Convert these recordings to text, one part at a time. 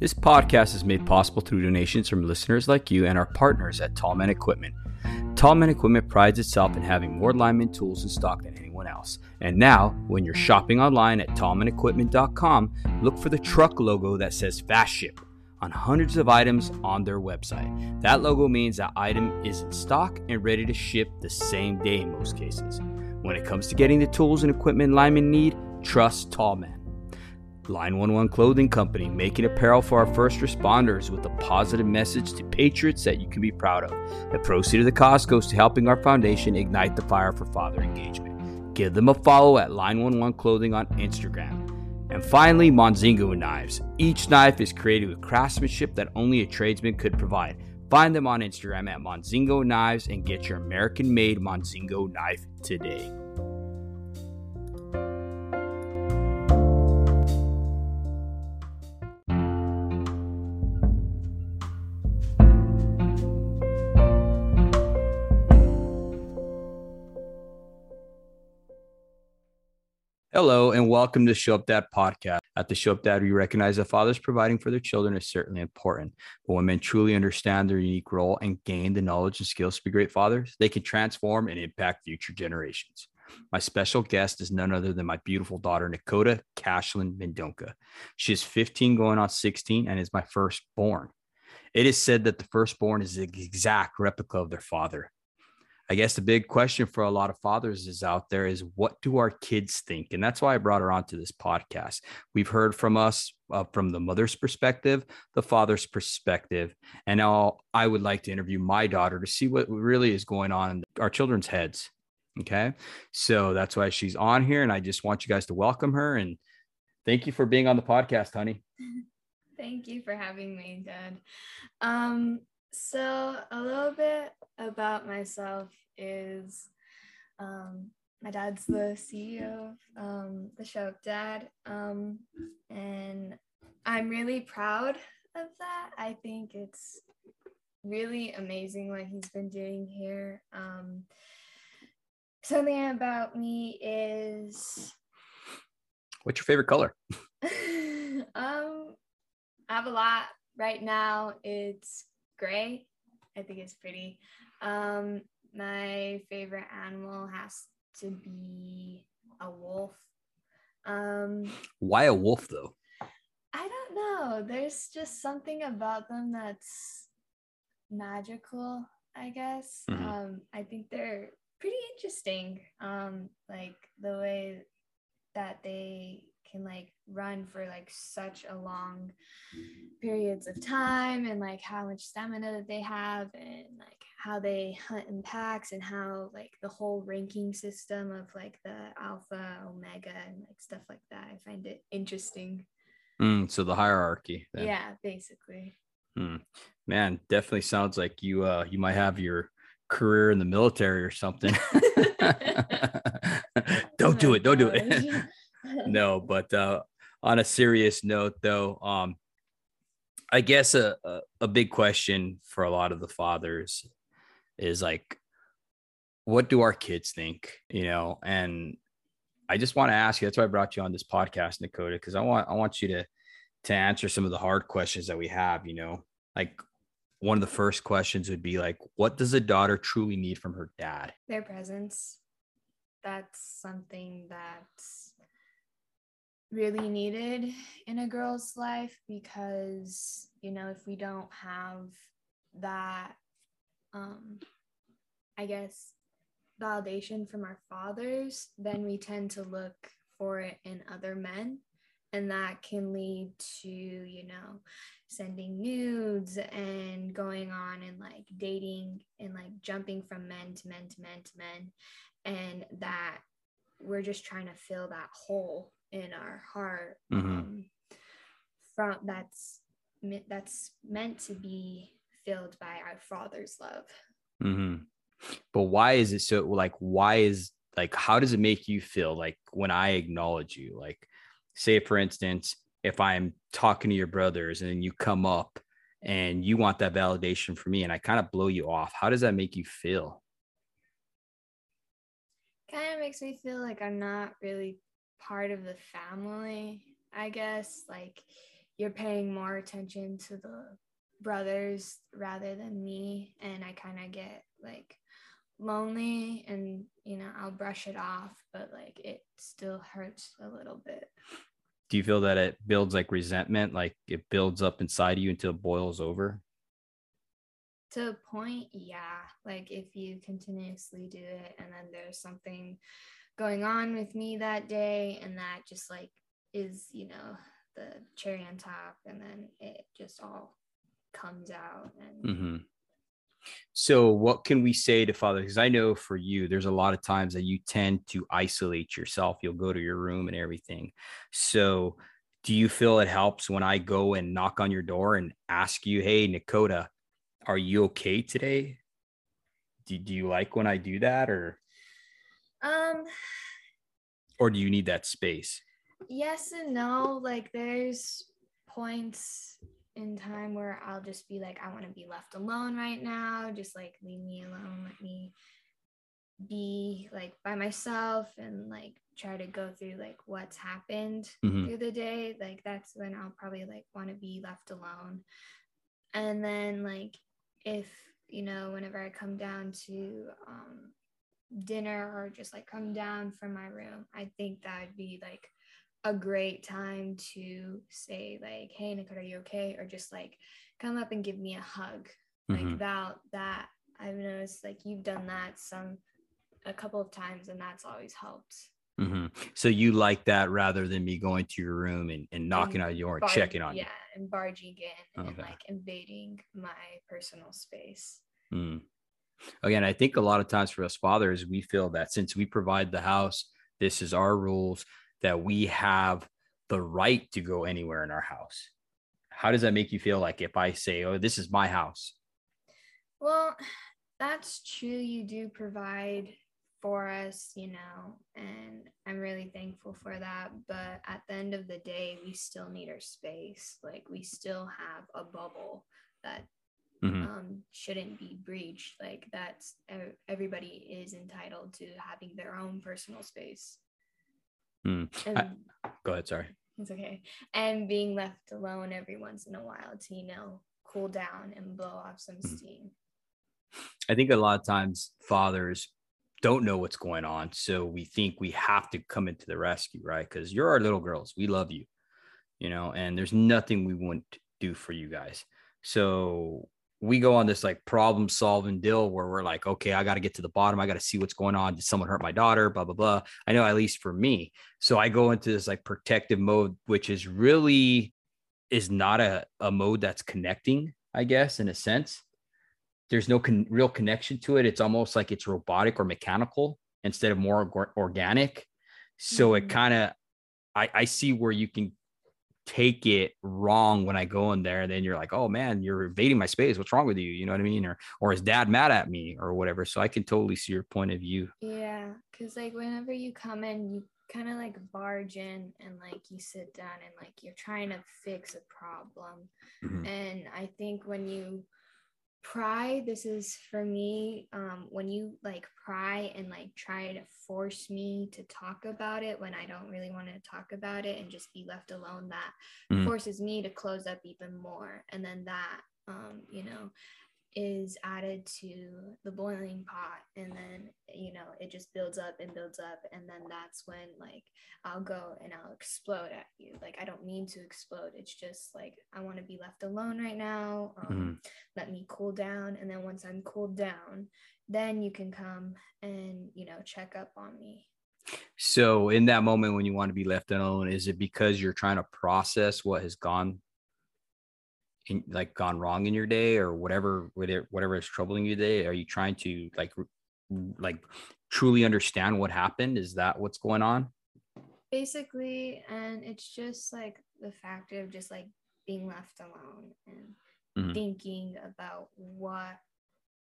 This podcast is made possible through donations from listeners like you and our partners at Tallman Equipment. Tallman Equipment prides itself in having more lineman tools in stock than anyone else. And now, when you're shopping online at tallmanequipment.com, look for the truck logo that says Fast Ship on hundreds of items on their website. That logo means that item is in stock and ready to ship the same day in most cases. When it comes to getting the tools and equipment linemen need, trust Tallman. Line 11 Clothing Company, making apparel for our first responders with a positive message to patriots that you can be proud of. The proceed of the cost goes to helping our foundation ignite the fire for father engagement. Give them a follow at Line 11 Clothing on Instagram. And finally, Monzingo knives. Each knife is created with craftsmanship that only a tradesman could provide. Find them on Instagram at Monzingo Knives and get your American made Monzingo knife today. Hello, and welcome to Show Up Dad podcast. At the Show Up Dad, we recognize that fathers providing for their children is certainly important. But when men truly understand their unique role and gain the knowledge and skills to be great fathers, they can transform and impact future generations. My special guest is none other than my beautiful daughter, Nekodah Cashlin Mendonca. She is 15 going on 16 and is my firstborn. It is said that the firstborn is the exact replica of their father. I guess the big question for a lot of fathers is out there is what do our kids think? And that's why I brought her onto this podcast. We've heard from us uh, from the mother's perspective, the father's perspective, and now I would like to interview my daughter to see what really is going on in our children's heads. Okay. So that's why she's on here. And I just want you guys to welcome her and thank you for being on the podcast, honey. Thank you for having me, Dad. Um, so, a little bit about myself is um, my dad's the CEO of um, the Show Dad, um, and I'm really proud of that. I think it's really amazing what he's been doing here. Um, something about me is what's your favorite color? um, I have a lot right now. It's gray. I think it's pretty. Um, my favorite animal has to be a wolf. Um, Why a wolf though? I don't know. There's just something about them that's magical, I guess. Mm-hmm. Um, I think they're pretty interesting. Um, like the way that they can like run for like such a long periods of time and like how much stamina that they have and like how they hunt in packs and how like the whole ranking system of like the alpha omega and like stuff like that. I find it interesting. Mm, so the hierarchy then. yeah basically. Hmm. man definitely sounds like you uh you might have your career in the military or something. Don't do it don't do it no, but uh, on a serious note, though, um, I guess a, a, a big question for a lot of the fathers is like, what do our kids think? You know, and I just want to ask you. That's why I brought you on this podcast, Nekodah, because I want I want you to to answer some of the hard questions that we have. You know, like one of the first questions would be like, what does a daughter truly need from her dad? Their presence. That's something that's really needed in a girl's life because you know if we don't have that um i guess validation from our fathers then we tend to look for it in other men. And that can lead to you know sending nudes and going on and like dating and like jumping from men to men to men to men. And that we're just trying to fill that hole in our heart mm-hmm. um, from that's that's meant to be filled by our father's love mm-hmm. but why is it so like why is like how does it make you feel like when i acknowledge you like say for instance if i'm talking to your brothers and you come up and you want that validation from me and i kind of blow you off how does that make you feel kind of makes me feel like i'm not really part of the family, I guess. Like, you're paying more attention to the brothers rather than me and I kind of get like lonely and you know I'll brush it off but like it still hurts a little bit. Do you feel that it builds like resentment like it builds up inside you until it boils over? To a point, yeah. Like if you continuously do it and then there's something going on with me that day and that just like is, you know, the cherry on top and then it just all comes out and mm-hmm. so what can we say to father because i know for you there's a lot of times that you tend to isolate yourself. You'll go to your room and everything. So do you feel it helps when i go and knock on your door and ask you hey Nekodah are you okay today? Do, do you like when i do that or um or do you need that space yes and no like there's points in time where I'll just be like, I want to be left alone right now. Just like leave me alone. Let me be like by myself and like try to go through like what's happened mm-hmm. through the day. Like that's when I'll probably like want to be left alone. And then like if you know, whenever I come down to um dinner or just like come down from my room, I think that'd be like a great time to say like hey Nicole, are you okay or just like come up and give me a hug like mm-hmm. that that i've noticed like you've done that some a couple of times and that's always helped mm-hmm. so you like that rather than me going to your room and, and knocking and on your door and checking on yeah, you yeah and barging in okay. and like invading my personal space mm. Again i think a lot of times for us fathers we feel that since we provide the house this is our rules that we have the right to go anywhere in our house. How does that make you feel like if I say, oh, this is my house? Well, that's true. You do provide for us, you know, and I'm really thankful for that. But at the end of the day, we still need our space. Like, we still have a bubble that mm-hmm. um, shouldn't be breached. Like, that's everybody is entitled to having their own personal space. Mm. I, go ahead. Sorry. It's okay. And being left alone every once in a while to, you know, cool down and blow off some mm. steam. I think a lot of times fathers don't know what's going on. So we think we have to come into the rescue, right? Because you're our little girls. We love you, you know, and there's nothing we wouldn't do for you guys. So we go on this like problem solving deal where we're like, okay, I got to get to the bottom. I got to see what's going on. Did someone hurt my daughter? Blah, blah, blah. I know, at least for me. So I go into this like protective mode, which is really is not a, a mode that's connecting, I guess, in a sense. There's no con- real connection to it. It's almost like it's robotic or mechanical instead of more or- organic. So mm-hmm. it kind of, I, I see where you can take it wrong when I go in there, And then you're like, oh man, you're invading my space. What's wrong with you? You know what I mean? Or or is dad mad at me or whatever? So I can totally see your point of view. Yeah, because like whenever you come in, you kind of like barge in and like you sit down and like you're trying to fix a problem. Mm-hmm. And I think when you pry this is for me um when you like pry and like try to force me to talk about it when i don't really want to talk about it and just be left alone that mm. forces me to close up even more and then that um you know is added to the boiling pot and then you know it just builds up and builds up and then that's when like i'll go and i'll explode at you like i don't mean to explode it's just like i want to be left alone right now um, mm-hmm. let me cool down and then once i'm cooled down then you can come and you know check up on me so in that moment when you want to be left alone is it because you're trying to process what has gone in, like gone wrong in your day or whatever whatever is troubling you today are you trying to like like truly understand what happened is that what's going on basically and it's just like the fact of just like being left alone and mm-hmm. thinking about what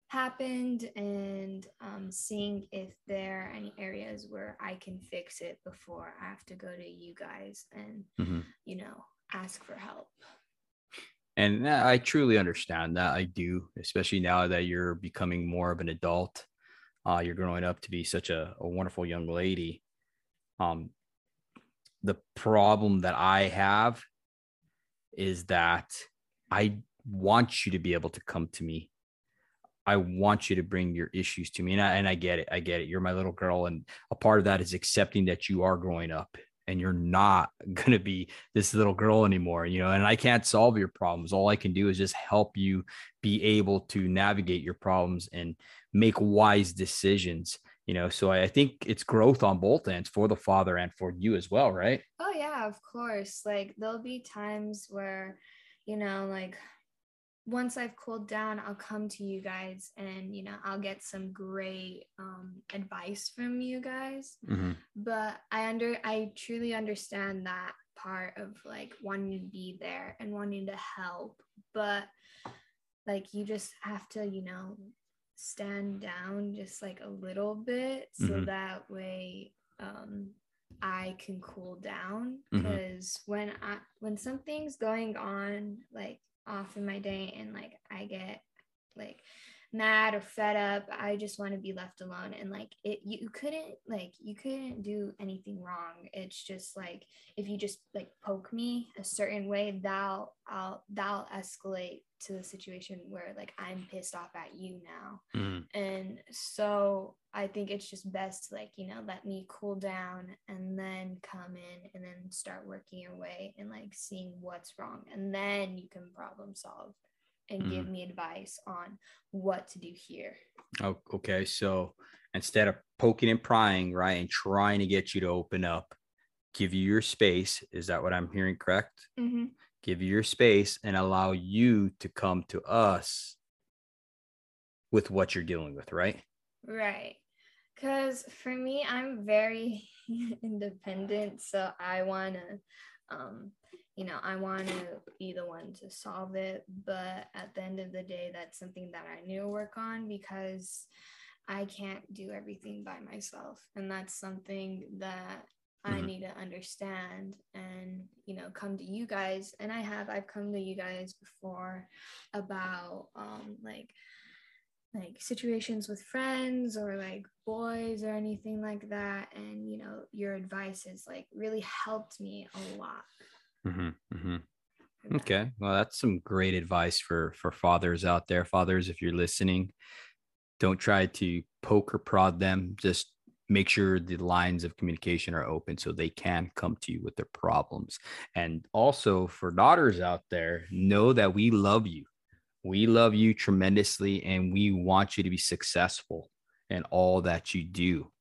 happened and um, seeing if there are any areas where I can fix it before I have to go to you guys and, mm-hmm. you know, ask for help and i truly understand that i do especially now that you're becoming more of an adult uh, you're growing up to be such a, a wonderful young lady um, the problem that i have is that I want you to be able to come to me. I want you to bring your issues to me. And I, and I get it. I get it. You're my little girl. And a part of that is accepting that you are growing up and you're not going to be this little girl anymore, you know, and I can't solve your problems. All I can do is just help you be able to navigate your problems and make wise decisions, you know. So I, I think it's growth on both ends for the father and for you as well, right? Oh, yeah, of course. Like there'll be times where, you know, like once I've cooled down, I'll come to you guys and you know I'll get some great um, advice from you guys. Mm-hmm. But I under I truly understand that part of like wanting to be there and wanting to help, but like you just have to you know stand down just like a little bit so mm-hmm. that way um, I can cool down because mm-hmm. when I when something's going on like off in my day and like I get like mad or fed up i just want to be left alone and like it you couldn't like you couldn't do anything wrong. It's just like if you just like poke me a certain way that'll i'll that'll escalate to the situation where like i'm pissed off at you now. Mm. and so i think it's just best to like you know let me cool down and then come in and then start working your way and like seeing what's wrong and then you can problem solve and mm. give me advice on what to do here. Oh, okay. So instead of poking and prying, right, and trying to get you to open up, give you your space. Is that what I'm hearing correct? Mm-hmm. Give you your space and allow you to come to us with what you're dealing with, right? Right. Because for me, I'm very independent. So I want to um, you know, I want to be the one to solve it. But at the end of the day, that's something that I need to work on because I can't do everything by myself. And that's something that mm-hmm. I need to understand and, you know, come to you guys. And I have, I've come to you guys before about um, like, like situations with friends or like boys or anything like that and you know your advice has like really helped me a lot Mm-hmm, mm-hmm. Okay, well, that's some great advice for for fathers out there. Fathers, if you're listening, don't try to poke or prod them. Just make sure the lines of communication are open so they can come to you with their problems. And also for daughters out there, know that we love you. We love you tremendously, and we want you to be successful in all that you do.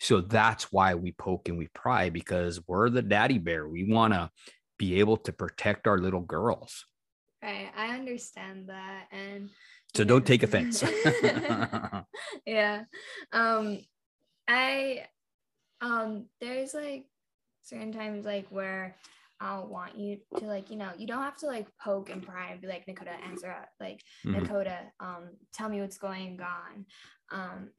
So that's why we poke and we pry because we're the daddy bear. We want to be able to protect our little girls. Right. I understand that. And so yeah. don't take offense. yeah. Um I um there's like certain times like where I'll want you to like, you know, you don't have to like poke and pry and be like, Nekodah, answer Like, mm-hmm. Nekodah, um, tell me what's going on. Um,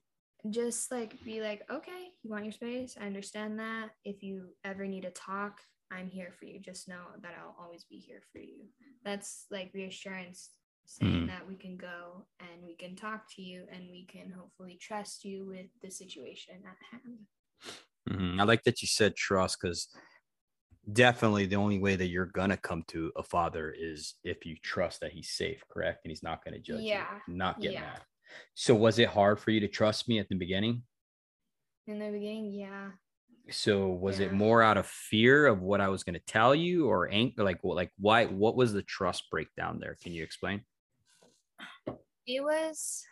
just like be like, okay, you want your space. I understand that. If you ever need to talk, I'm here for you. Just know that I'll always be here for you. That's like reassurance saying mm-hmm. that we can go and we can talk to you and we can hopefully trust you with the situation at hand. Mm-hmm. I like that you said trust because definitely the only way that you're gonna come to a father is if you trust that he's safe, correct? And he's not gonna judge yeah. you, not get yeah. mad. So was it hard for you to trust me at the beginning? In the beginning, yeah. So was yeah. it more out of fear of what I was going to tell you or anger like what like why what was the trust breakdown there? Can you explain? It was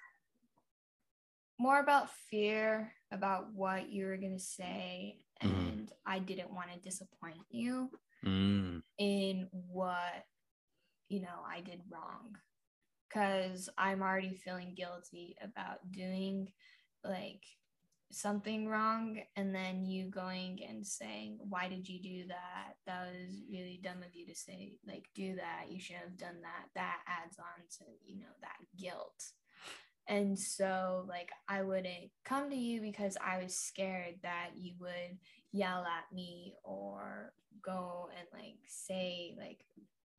more about fear about what you were going to say mm. and mm. I didn't want to disappoint you mm. in what you know I did wrong because I'm already feeling guilty about doing like something wrong and then you going and saying why did you do that? That was really dumb of you to say like do that. You should have done that. That adds on to you know that guilt. And so like i wouldn't come to you because i was scared that you would yell at me or go and like say like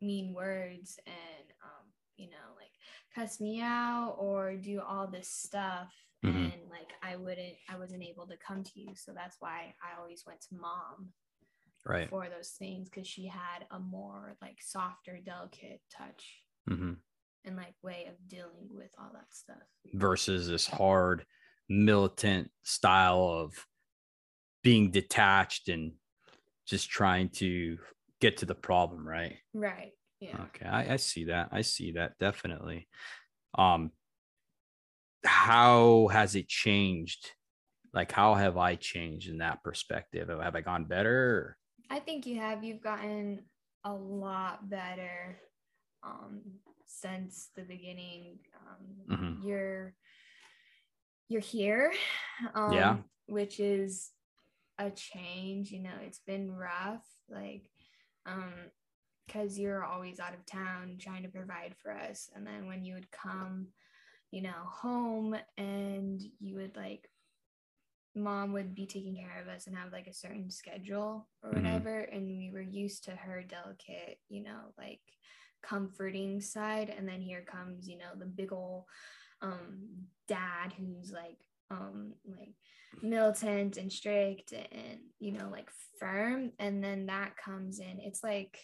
mean words and um you know like cuss me out or do all this stuff mm-hmm. and like i wouldn't i wasn't able to come to you so that's why i always went to mom right for those things because she had a more like softer, delicate touch hmm and like way of dealing with all that stuff. versus this hard militant style of being detached and just trying to get to the problem right Right. Yeah. Okay, I, I see that. I see that definitely. Um, how has it changed? Like, how have I changed in that perspective? Have I gone better? I think you have. You've gotten a lot better um, since the beginning. Um, Mhm. You're you're here, um, Yeah. which is a change. You know, it's been rough, like, um, because you're always out of town trying to provide for us, and then when you would come, you know, home and you would like mom would be taking care of us and have like a certain schedule or Mhm. whatever and we were used to her delicate you know like comforting side. And then here comes you know the big ol' um dad who's like um like militant and strict and you know like firm. And then that comes in. It's like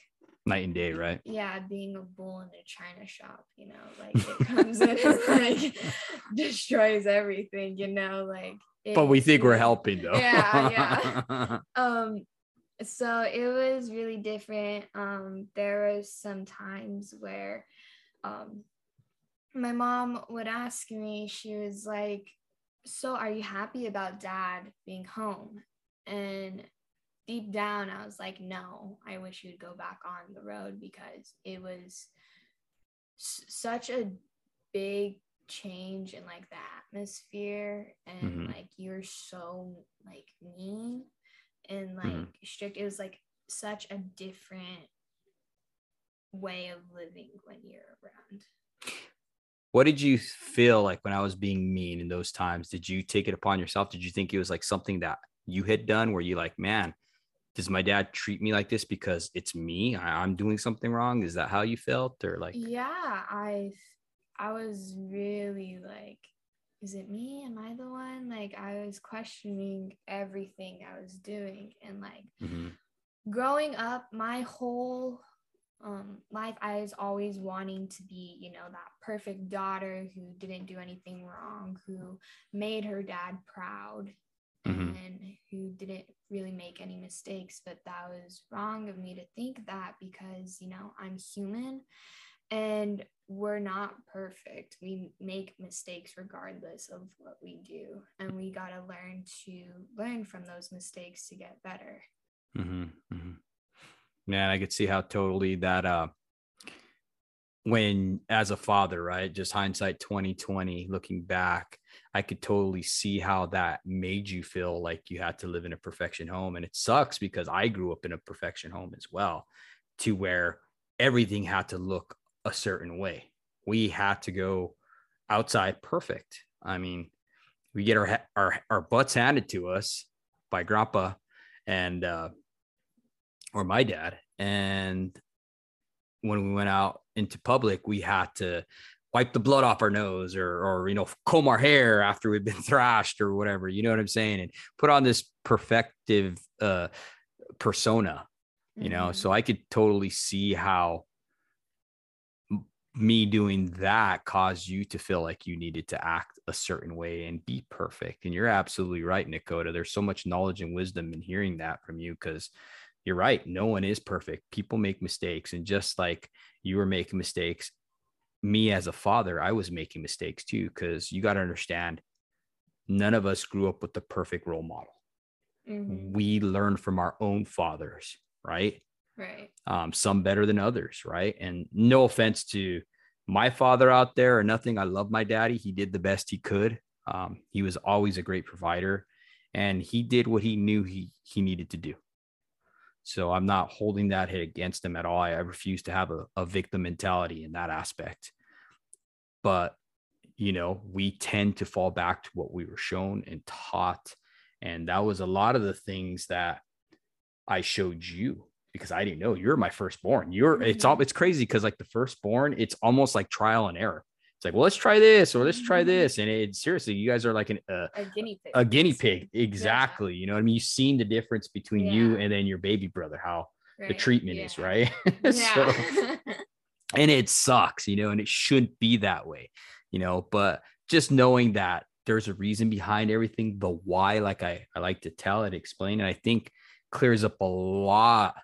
Night and day, right? yeah, being a bull in a china shop, you know, like it comes in and like destroys everything, you know, like. But we think we're helping, though. Yeah, yeah. Um, so it was really different. Um, there was some times where, um, my mom would ask me. She was like, "So, are you happy about dad being home?" And deep down, I was like, "No, I wish you'd go back on the road because it was s- such a big change in like the atmosphere and Mhm. like you're so like mean and like Mhm. strict it was like such a different way of living when you're around what did you feel like when I was being mean in those times? Did you take it upon yourself? Did you think it was like something that you had done where you like, man, does my dad treat me like this because it's me? I- I'm doing something wrong? Is that how you felt? Or like, yeah i i was really like is it me am i the one like i was questioning everything i was doing and like Mhm. growing up my whole um, life i was always wanting to be you know that perfect daughter who didn't do anything wrong who made her dad proud Mhm. and who didn't really make any mistakes but that was wrong of me to think that because you know i'm human and we're not perfect. We make mistakes regardless of what we do and we got to learn to learn from those mistakes to get better. Hmm hmm Man, I could see how totally that uh when as a father, right? Just hindsight 2020, looking back, I could totally see how that made you feel like you had to live in a perfection home. And it sucks because I grew up in a perfection home as well, to where everything had to look a certain way. We had to go outside perfect. I mean, we get our our our butts handed to us by grandpa and uh or my dad. And when we went out into public, we had to wipe the blood off our nose or, or, you know, comb our hair after we've been thrashed or whatever, you know what I'm saying? And put on this perfective uh, persona, you know? Mhm. So I could totally see how me doing that caused you to feel like you needed to act a certain way and be perfect. And you're absolutely right, Nekodah. There's so much knowledge and wisdom in hearing that from you because you're right. No one is perfect. People make mistakes. And just like you were making mistakes, me as a father, I was making mistakes too. Because you got to understand, none of us grew up with the perfect role model. Mhm. We learned from our own fathers, right? right Um, some better than others, right? And no offense to my father out there or nothing. I love my daddy. He did the best he could. Um, he was always a great provider and he did what he knew he he needed to do. So I'm not holding that hit against him at all. I, I refuse to have a, a victim mentality in that aspect. But you know, we tend to fall back to what we were shown and taught. And that was a lot of the things that I showed you because I didn't know you're my firstborn. You're it's all mm-hmm. it's crazy because like the firstborn, it's almost like trial and error. It's like, well, let's try this or let's try this. And it seriously, you guys are like an, uh, a guinea pig. a guinea pig. Exactly. You know what I mean? You've seen the difference between you and then your baby brother, how the right? treatment is, right? so, Yeah. and it sucks, you know, and it shouldn't be that way, you know, but just knowing that there's a reason behind everything, the why, like I, I like to tell and explain, and I think clears up a lot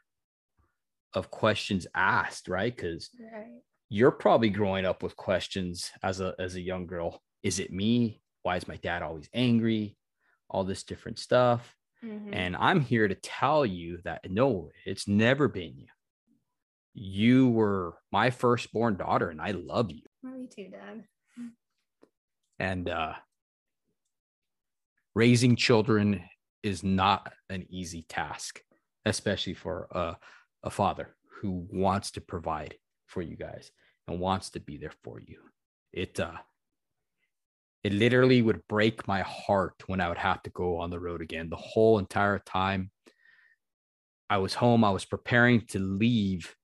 of questions asked, right? Because right. You're probably growing up with questions as a as a young girl. Is it me? Why is my dad always angry? All this different stuff. Mhm. And I'm here to tell you that no, it's never been you. You were my firstborn daughter, and I love you. Love you too, Dad. And uh, raising children is not an easy task, especially for a, a father who wants to provide for you guys and wants to be there for you. It uh, it literally would break my heart when I would have to go on the road again. The whole entire time I was home, I was preparing to leave.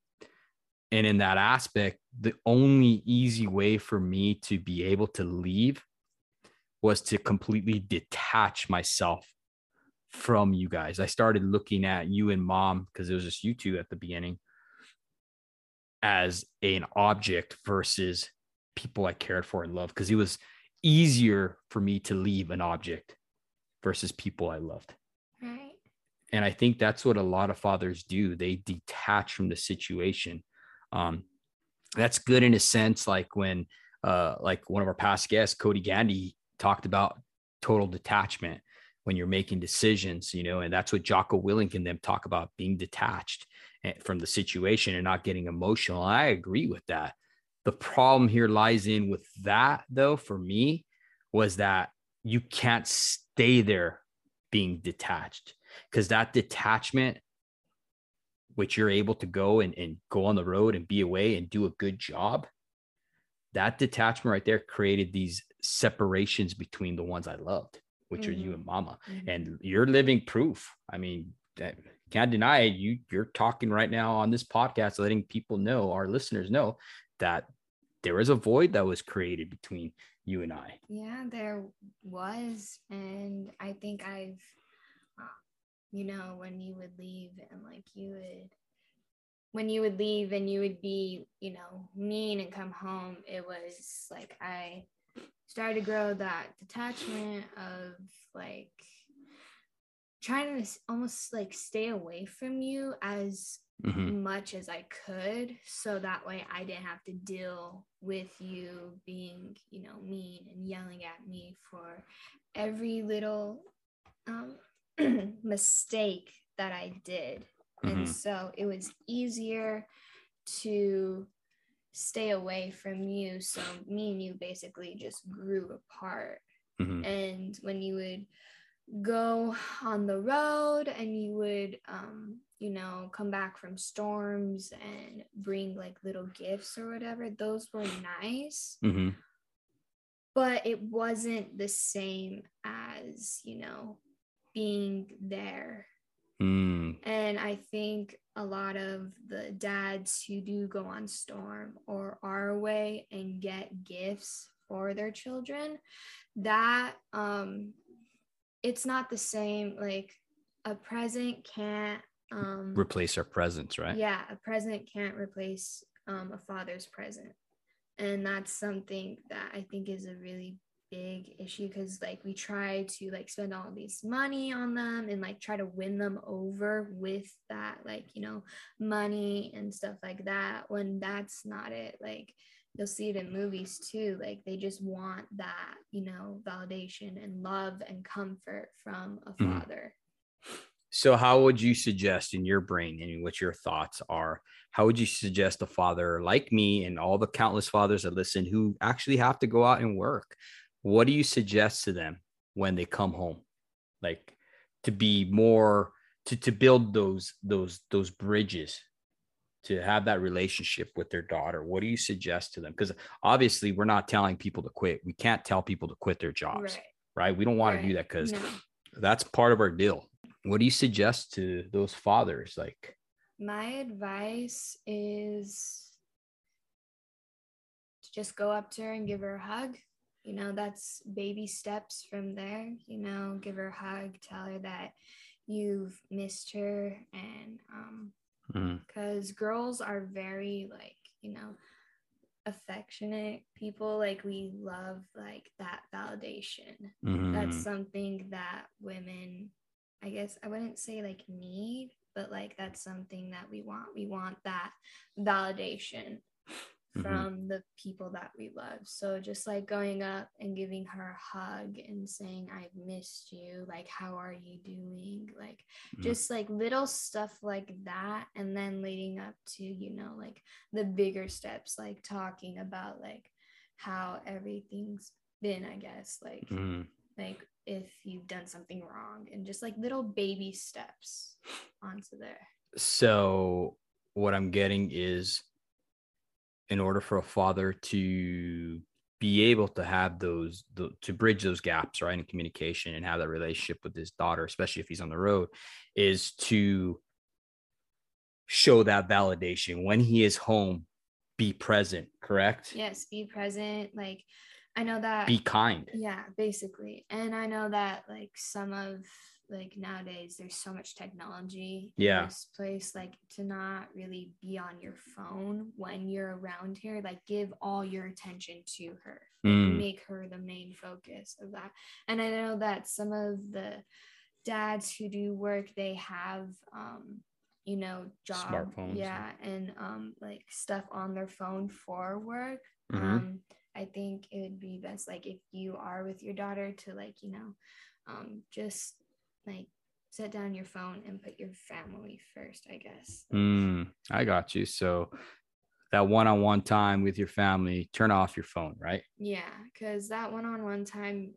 And in that aspect, the only easy way for me to be able to leave was to completely detach myself from you guys. I started looking at you and mom because it was just you two at the beginning as an object versus people I cared for and loved because it was easier for me to leave an object versus people I loved. Right. And I think that's what a lot of fathers do. They detach from the situation. Um, that's good in a sense, like when, uh, like one of our past guests, Cody Gandy, talked about total detachment when you're making decisions, you know, and that's what Jocko Willink and them talk about being detached from the situation and not getting emotional. I agree with that. The problem here lies in with that, though, for me, was that you can't stay there being detached because that detachment which you're able to go and, and go on the road and be away and do a good job that detachment right there created these separations between the ones i loved which are you Mhm. and mama Mhm. and you're living proof i mean that- can't deny it you you're talking right now on this podcast letting people know our listeners know that there was a void that was created between you and i Yeah, there was. And I think I've, uh, you know, when you would leave and like you would, when you would leave and you would be, you know, mean and come home, it was like I started to grow that detachment of like trying to almost like stay away from you as Mhm. much as I could so that way I didn't have to deal with you being, you know, mean and yelling at me for every little um, mistake that I did. And Mhm. so it was easier to stay away from you. So me and you basically just grew apart Mhm. and when you would go on the road and you would um you know come back from storms and bring like little gifts or whatever those were nice Mhm. but it wasn't the same as you know being there Mm. and I think a lot of the dads who do go on storm or are away and get gifts for their children, that um it's not the same like a present can't um replace our presence right yeah, a present can't replace um, a father's present. And that's something that I think is a really big issue because like we try to like spend all this money on them and like try to win them over with that like you know money and stuff like that when that's not it like you'll see it in movies too like they just want that you know validation and love and comfort from a Mhm. father So, how would you suggest in your brain, and what your thoughts are? How would you suggest a father like me and all the countless fathers that listen who actually have to go out and work? What do you suggest to them when they come home, like to be more to to build those those those bridges, to have that relationship with their daughter? What do you suggest to them? Because obviously, we're not telling people to quit. We can't tell people to quit their jobs, right right? We don't want to do that because No. that's part of our deal. What do you suggest to those fathers? Like, My advice is to just go up to her and give her a hug. You know, that's baby steps from there. You know, give her a hug, tell her that you've missed her, and um, because Mhm. girls are very like you know affectionate people like we love like that validation Mhm. that's something that women i guess i wouldn't say like need but like that's something that we want we want that validation Mhm. from the people that we love so just like going up and giving her a hug and saying i've missed you like how are you doing like Mhm. just like little stuff like that and then leading up to you know like the bigger steps like talking about like how everything's been i guess like Mhm. like if you've done something wrong and just like little baby steps onto there So what I'm getting is in order for a father to be able to have those the, to bridge those gaps right in communication and have that relationship with his daughter especially if he's on the road is to show that validation. When he is home be present correct? Yes be present like i know that be kind. Yeah basically. And i know that like some of like nowadays there's so much technology in Yeah. this place like to not really be on your phone when you're around here like give all your attention to her Mm. make her the main focus of that and i know that some of the dads who do work they have um you know job Smartphones. yeah and um like stuff on their phone for work Mhm. um i think it would be best like if you are with your daughter to like you know um just like set down your phone and put your family first i guess Mm, I got you so that one-on-one time with your family turn off your phone right yeah because that one-on-one time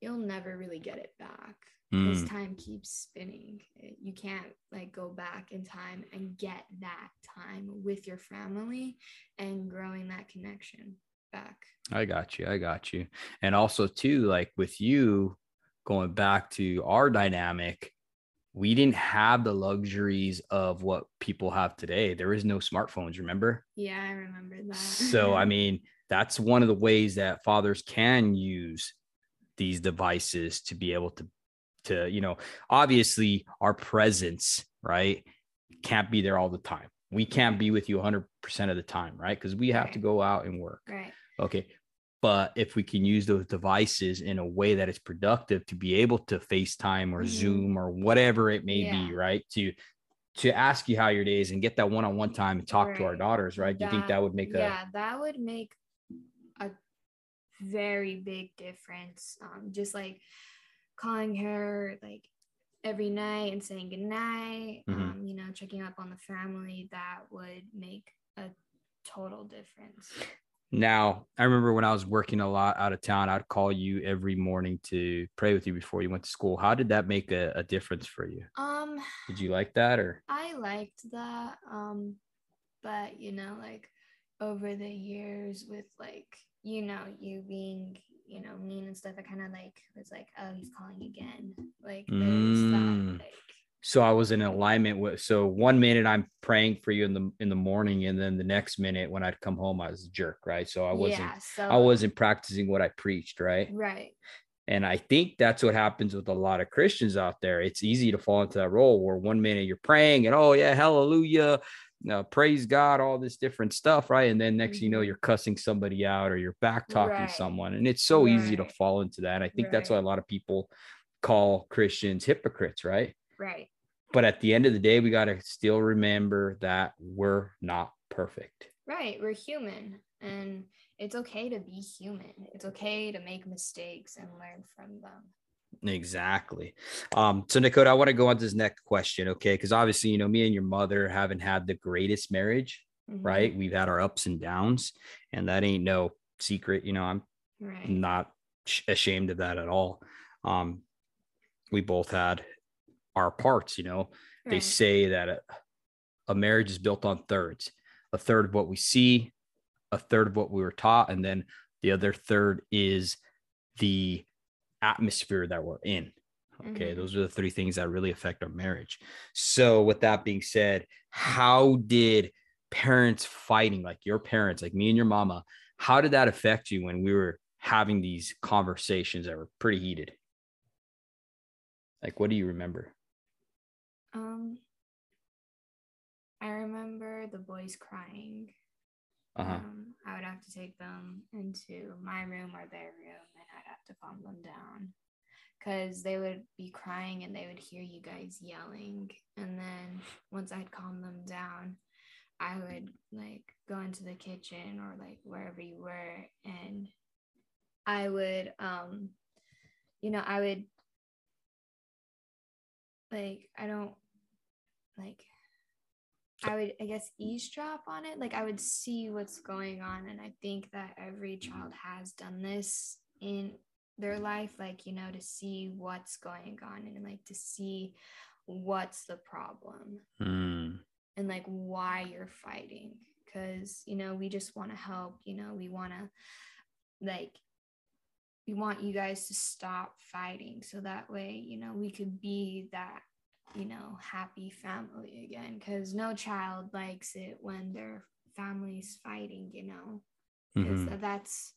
you'll never really get it back because Mm. time keeps spinning you can't like go back in time and get that time with your family and growing that connection back I got you. I got you. And also too, like with you going back to our dynamic, we didn't have the luxuries of what people have today. There is no smartphones, remember? yeah i remember that So I mean, that's one of the ways that fathers can use these devices to be able to to, you know, obviously our presence, right, can't be there all the time. We can't be with you 100% of the time, right? Because we have to go out and work. right Okay. But if we can use those devices in a way that is productive to be able to FaceTime or Mhm. Zoom or whatever it may be, right? To to ask you how your day is and get that one-on-one time and talk to our daughters, right? Do you think that would make a yeah that would make a very big difference um just like calling her like every night and saying good night Mhm. um you know checking up on the family that would make a total difference now I remember when I was working a lot out of town, I'd call you every morning to pray with you before you went to school. How did that make a, a difference for you? um Did you like that or I liked that. Um, but you know, like over the years with like, you know, you being, you know, mean and stuff, I kind of like was like, oh, he's calling again. Like there's Mm. that like so I was in alignment with so one minute I'm praying for you in the in the morning and then the next minute when I'd come home I was a jerk, right? So I wasn't yeah, so I wasn't practicing what I preached, right? right. And I think that's what happens with a lot of Christians out there. It's easy to fall into that role where one minute you're praying and oh yeah, hallelujah, uh, praise God, all this different stuff, right? And then next you know Mhm. you're cussing somebody out or you're back talking Right. someone, and it's so easy to fall into that. I think that's why a lot of people call Christians hypocrites, right? Right. But at the end of the day, we got to still remember that we're not perfect. Right. We're human and it's okay to be human. It's okay to make mistakes and learn from them. Exactly. Um, so Dakota, I want to go on to this next question, okay? Because obviously, you know, me and your mother haven't had the greatest marriage, Mhm. right? We've had our ups and downs, and that ain't no secret. You know, I'm Right. not sh- ashamed of that at all. Um, we both had our parts, you know. They say that a, a marriage is built on thirds a third of what we see, a third of what we were taught, and then the other third is the atmosphere that we're in. Okay, Mhm. those are the three things that really affect our marriage. So, with that being said, how did parents fighting, like your parents, like me and your mama, how did that affect you when we were having these conversations that were pretty heated? Like, what do you remember? Um, I remember the boys crying. Uh-huh. Um, I would have to take them into my room or their room, and I'd have to calm them down because they would be crying and they would hear you guys yelling. And then once I'd calm them down, I would like go into the kitchen or like wherever you were, and I would, um, you know, I would like I don't like I would I guess eavesdrop on it. Like I would see what's going on and I think that every child has done this in their life like you know to see what's going on and like to see what's the problem Mm. and like why you're fighting because you know we just want to help you know we want to like we want you guys to stop fighting so that way you know we could be that you know happy family again because no child likes it when their family's fighting you know Mhm. that's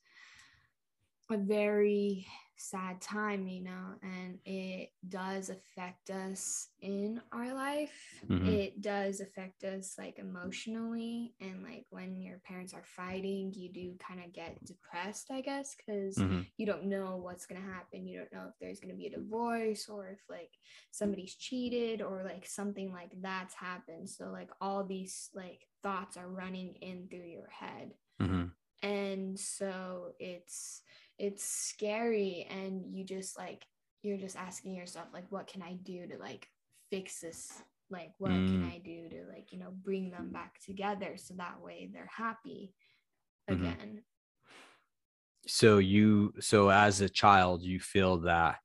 a very sad time, you know, and it does affect us in our life. Mhm. It does affect us like emotionally. And like when your parents are fighting, you do kind of get depressed, I guess, because Mhm. you don't know what's going to happen. You don't know if there's going to be a divorce or if like somebody's cheated or like something like that's happened. So, like, all these like thoughts are running in through your head Mhm. and so it's it's scary and you just like you're just asking yourself like what can i do to like fix this like what can Mm. i do to like you know bring them back together so that way they're happy Mhm. again So you so as a child, you feel that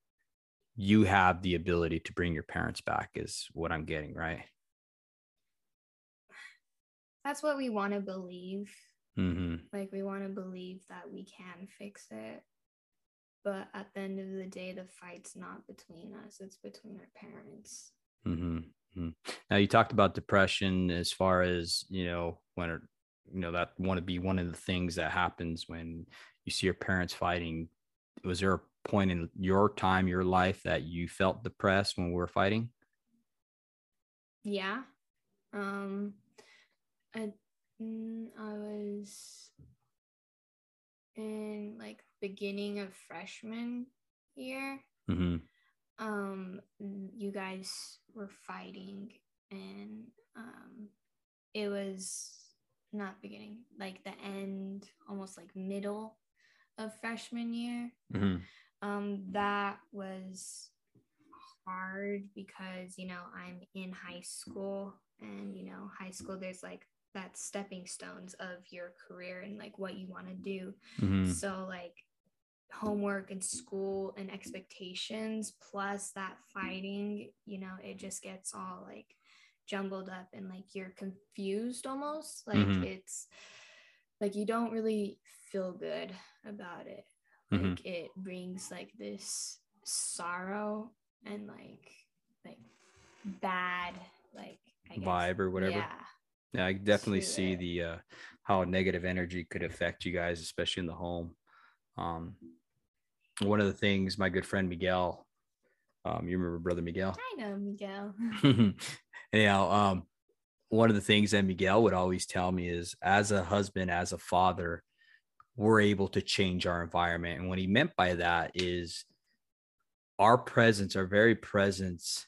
you have the ability to bring your parents back is what I'm getting, right? that's what we want to believe Mm-hmm. like we want to believe that we can fix it but at the end of the day the fight's not between us it's between our parents Mm-hmm. Now you talked about depression as far as you know when it, you know that want to be one of the things that happens when you see your parents fighting. Was there a point in your time, your life, that you felt depressed when we were fighting? yeah um I, I was in like beginning of freshman year Mm-hmm. um you guys were fighting and um it was not beginning like the end almost like middle of freshman year Mm-hmm. um that was hard because you know i'm in high school and you know high school there's like that stepping stones of your career and like what you want to do Mm-hmm. so like homework and school and expectations plus that fighting you know it just gets all like jumbled up and like you're confused almost like Mhm. it's like you don't really feel good about it Mhm. like it brings like this sorrow and like like bad like I guess, Vibe or whatever. yeah Yeah, I definitely see the uh, how negative energy could affect you guys, especially in the home. Um, one of the things my good friend Miguel, um, you remember brother Miguel? i know miguel Anyhow, um, one of the things that Miguel would always tell me is as a husband, as a father, we're able to change our environment. And what he meant by that is our presence, our very presence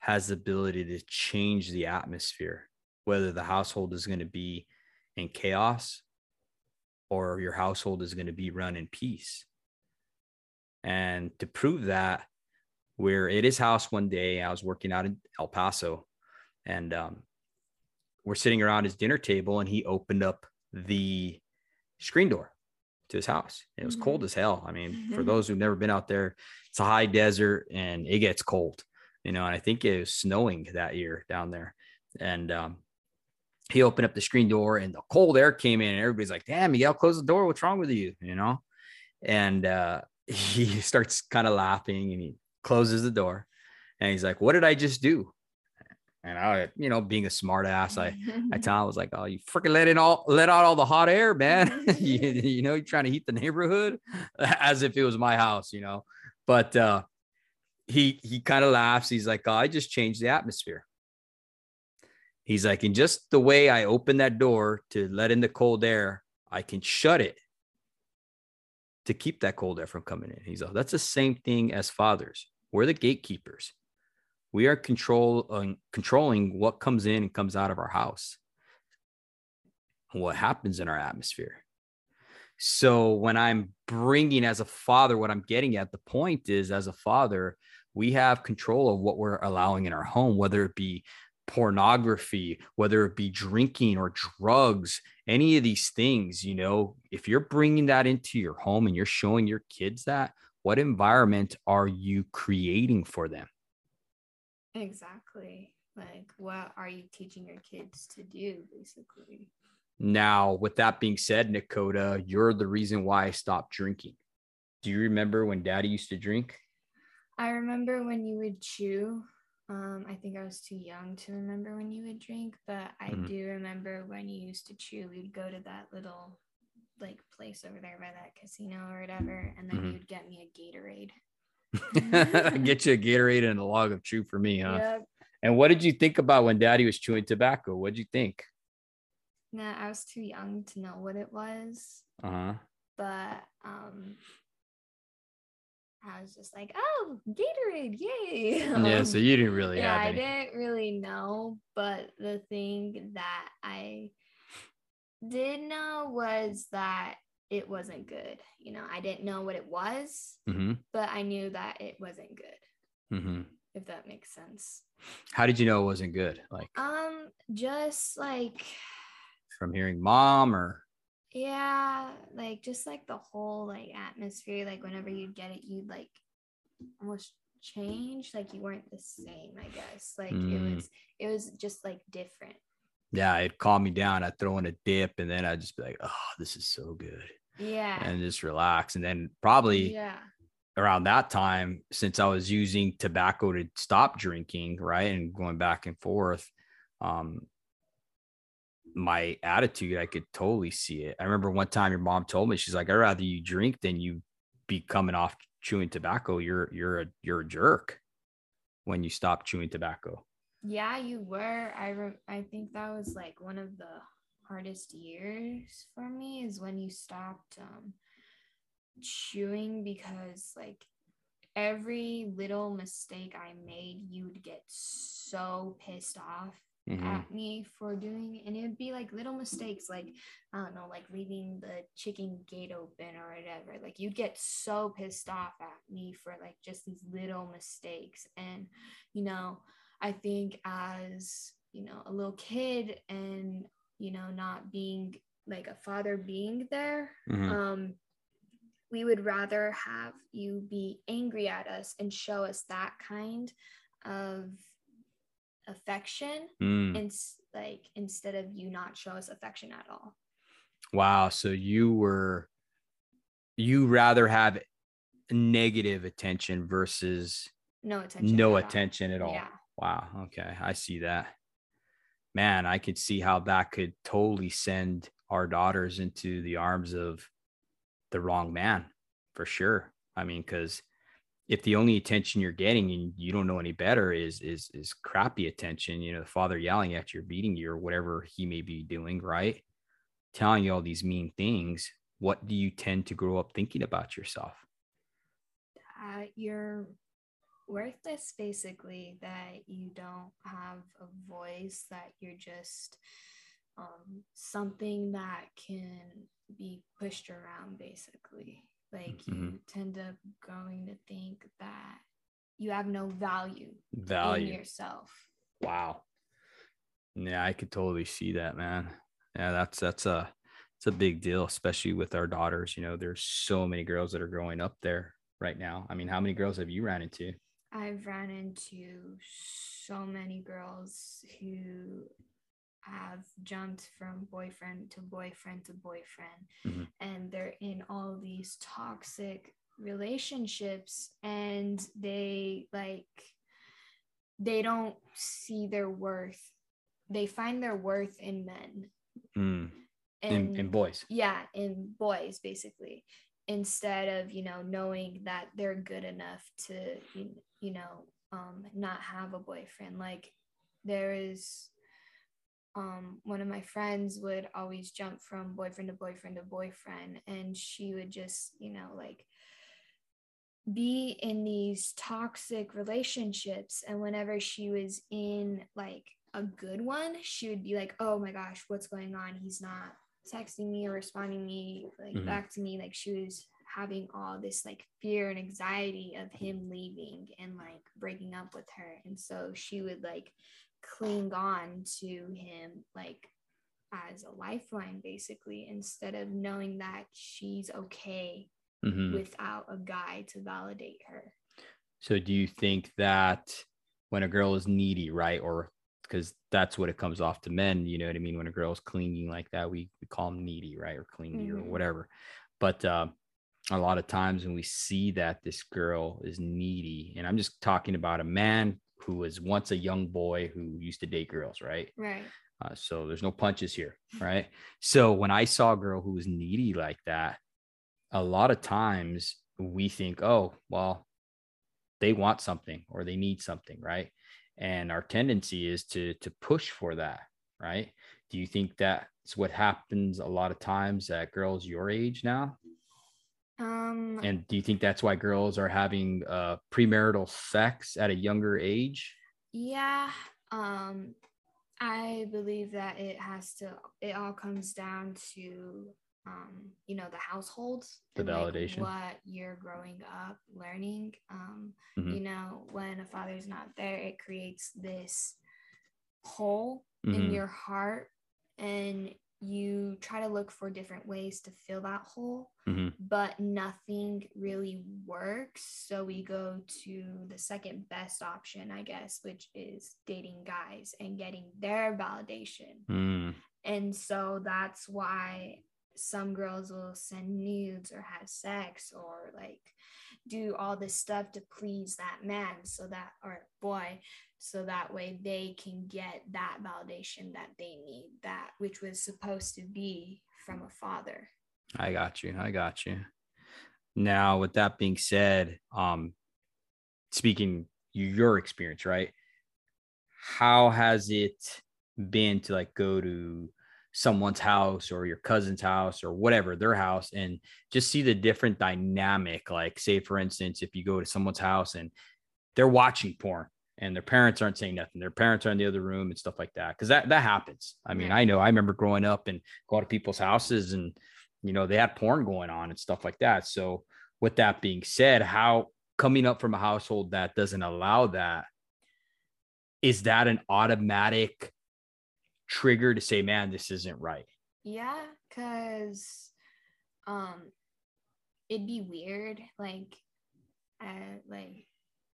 has the ability to change the atmosphere, whether the household is going to be in chaos or your household is going to be run in peace. And to prove that, we're at his house one day. I was working out in El Paso, and um, we're sitting around his dinner table, and he opened up the screen door to his house. It was Mhm. cold as hell. I mean, for those who've never been out there, it's a high desert and it gets cold, you know. And I think it was snowing that year down there, and um, he opened up the screen door, and the cold air came in, and everybody's like, "Damn, Miguel, close the door. What's wrong with you?" You know, and uh, he starts kind of laughing, and he closes the door, and he's like, "What did I just do?" And I, you know, being a smart ass, I I tell him, I was like, oh, you freaking let in all let out all the hot air, man. you, you know, you're trying to heat the neighborhood as if it was my house, you know. But uh he he kind of laughs. He's like, oh, I just changed the atmosphere. He's like, and just the way I open that door to let in the cold air, I can shut it to keep that cold air from coming in. He's like, that's the same thing as fathers. We're the gatekeepers. We are control uh, controlling what comes in and comes out of our house, and what happens in our atmosphere. So when I'm bringing as a father, what I'm getting at, the point is as a father, we have control of what we're allowing in our home, whether it be pornography, whether it be drinking or drugs, any of these things, you know, if you're bringing that into your home and you're showing your kids that, what environment are you creating for them? Exactly. Like, what are you teaching your kids to do, basically? Now, with that being said, Nekodah, you're the reason why I stopped drinking. Do you remember when daddy used to drink? I remember when you would chew. Um, I think I was too young to remember when you would drink, but I mm-hmm. do remember when you used to chew. We'd go to that little like place over there by that casino or whatever, and then mm-hmm. you'd get me a Gatorade. Get you a Gatorade and a log of chew for me, huh? Yep. And what did you think about when Daddy was chewing tobacco? What did you think? Nah, I was too young to know what it was. Uh huh. But um, I was just like, oh, Gatorade, yay. Yeah, so you didn't really yeah, I didn't really know. But the thing that I did know was that it wasn't good. You know, I didn't know what it was, mm-hmm. but I knew that it wasn't good. Mm-hmm. If that makes sense. How did you know it wasn't good? Like, um, just like from hearing mom or yeah, like just like the whole like atmosphere. Like whenever you'd get it, you'd like almost change. Like you weren't the same. I guess. Like mm. it was. It was just like different. Yeah, it calmed me down. I'd throw in a dip, and then I'd just be like, "Oh, this is so good." Yeah. And just relax. And then probably yeah. around that time, since I was using tobacco to stop drinking, right, and going back and forth, um, my attitude, I could totally see it. I remember one time your mom told me, she's like, I'd rather you drink than you be coming off chewing tobacco. You're you're a you're a jerk when you stop chewing tobacco. Yeah, you were. I re- I think that was like one of the hardest years for me is when you stopped um, chewing because like every little mistake I made, you would get so pissed off mm-hmm. at me for doing, and it'd be like little mistakes, like I don't know, like leaving the chicken gate open or whatever. Like you'd get so pissed off at me for like just these little mistakes, and you know, I think as you know a little kid and you know not being like a father being there mm-hmm. um we would rather have you be angry at us and show us that kind of affection mm. and like instead of you not show us affection at all wow so you were you rather have negative attention versus no attention no at attention all. at all yeah. wow okay i see that man, I could see how that could totally send our daughters into the arms of the wrong man for sure. I mean, because if the only attention you're getting and you don't know any better is is is crappy attention, you know, the father yelling at you, or beating you, or whatever he may be doing, right? Telling you all these mean things, what do you tend to grow up thinking about yourself? Uh, you're worthless basically that you don't have a voice that you're just um, something that can be pushed around basically like mm-hmm. you tend up going to think that you have no value value. in yourself. Wow. Yeah i could totally see that man. Yeah that's that's a it's a big deal especially with our daughters you know there's so many girls that are growing up there right now. I mean how many girls have you ran into? I've ran into so many girls who have jumped from boyfriend to boyfriend to boyfriend mm-hmm. and they're in all these toxic relationships and they like they don't see their worth they find their worth in men Mm. In, in boys. yeah in boys basically instead of you know knowing that they're good enough to you, you know um not have a boyfriend like there is um one of my friends would always jump from boyfriend to boyfriend to boyfriend and she would just you know like be in these toxic relationships. And whenever she was in like a good one she would be like oh my gosh what's going on? He's not texting me or responding me like Mhm. back to me. Like she was having all this like fear and anxiety of him leaving and like breaking up with her. And so she would like cling on to him like as a lifeline basically instead of knowing that she's okay Mhm. without a guy to validate her So do you think that when a girl is needy, right? Or because that's what it comes off to men, you know what I mean? When a girl's clinging like that, we, we call them needy, right? Or clingy or Mhm. whatever. But uh, a lot of times when we see that this girl is needy, and I'm just talking about a man who was once a young boy who used to date girls, right? right Uh, so there's no punches here, right? So when I saw a girl who was needy like that, a lot of times we think, oh, well, they want something or they need something, right? And our tendency is to to push for that, right? Do you think that's what happens a lot of times at girls your age now? Um And do you think that's why girls are having uh, premarital sex at a younger age? Yeah, um, I believe that it has to. It all comes down to, um, you know, the households, The and, like, validation. what you're growing up learning. Um, Mhm. you know, when a father's not there, it creates this hole Mhm. in your heart, and you try to look for different ways to fill that hole Mhm. but nothing really works. So we go to the second best option, I guess, which is dating guys and getting their validation. Mm. And so that's why some girls will send nudes or have sex or like do all this stuff to please that man so that or boy so that way they can get that validation that they need that which was supposed to be from a father I got you. I got you. Now, with that being said, um, speaking your experience, right? How has it been to like go to someone's house or your cousin's house or whatever, their house, and just see the different dynamic? Like, say, for instance, if you go to someone's house and they're watching porn and their parents aren't saying nothing, their parents are in the other room and stuff like that. Cause that that happens. I mean. I know I remember growing up and going to people's houses and you know, they had porn going on and stuff like that. So, with that being said, how coming up from a household that doesn't allow that is that an automatic trigger to say, man, this isn't right? Yeah, cause um it'd be weird. Like uh like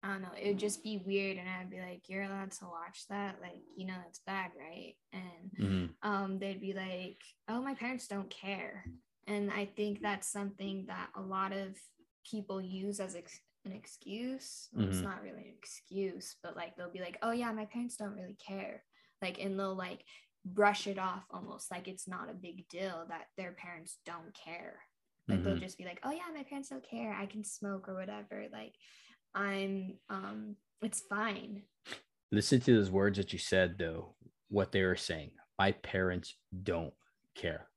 I don't know, it would just be weird and I'd be like, You're allowed to watch that? Like, you know that's bad, right? And Mhm. um they'd be like, Oh, my parents don't care. And I think that's something that a lot of people use as ex- an excuse. Well, It's not really an excuse, but like they'll be like, Oh yeah, my parents don't really care. Like and they'll like brush it off almost like it's not a big deal that their parents don't care. Like they'll Mhm. just be like, "Oh yeah, my parents don't care. I can smoke or whatever. Like I'm um it's fine." Listen to those words that you said, though, what they were saying. My parents don't care.